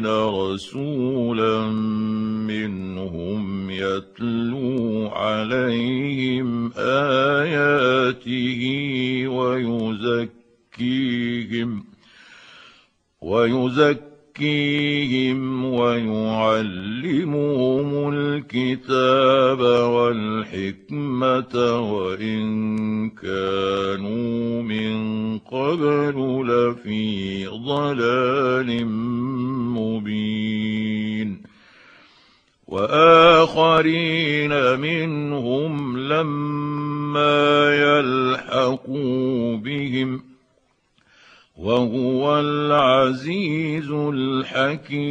الاميين رسولا منهم يتلو عليهم آياته ويزكيهم ويزكيهم ويعلمهم الكتاب والحكمة وإن كانوا من قبل لفي ضلال مبين. وآخرين منهم لما يلحقوا بهم وهو العزيز الحكيم.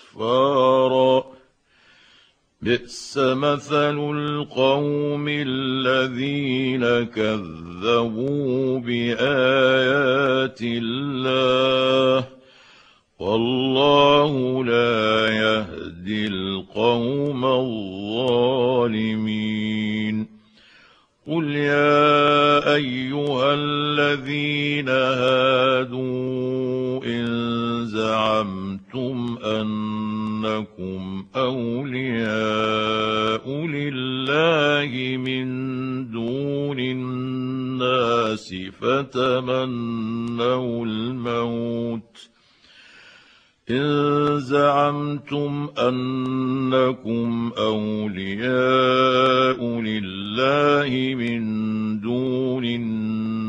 اسفارا بئس مثل القوم الذين كذبوا بآيات الله. والله لا يهدي القوم الظالمين. قل يا أيها الذين هادوا إن زعمتم انكم أولياء لله من دون الناس فتمنوا الموت إن زعمتم أنكم أولياء لله من دون الناس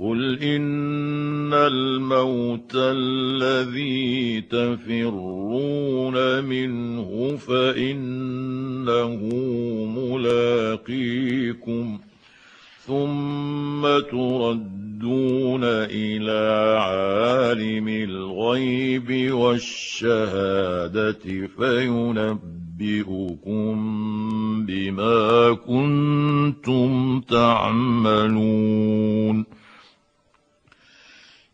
قل ان الموت الذي تفرون منه فانه ملاقيكم ثم تردون إلى عالم الغيب والشهاده فينبئكم بما كنتم تعملون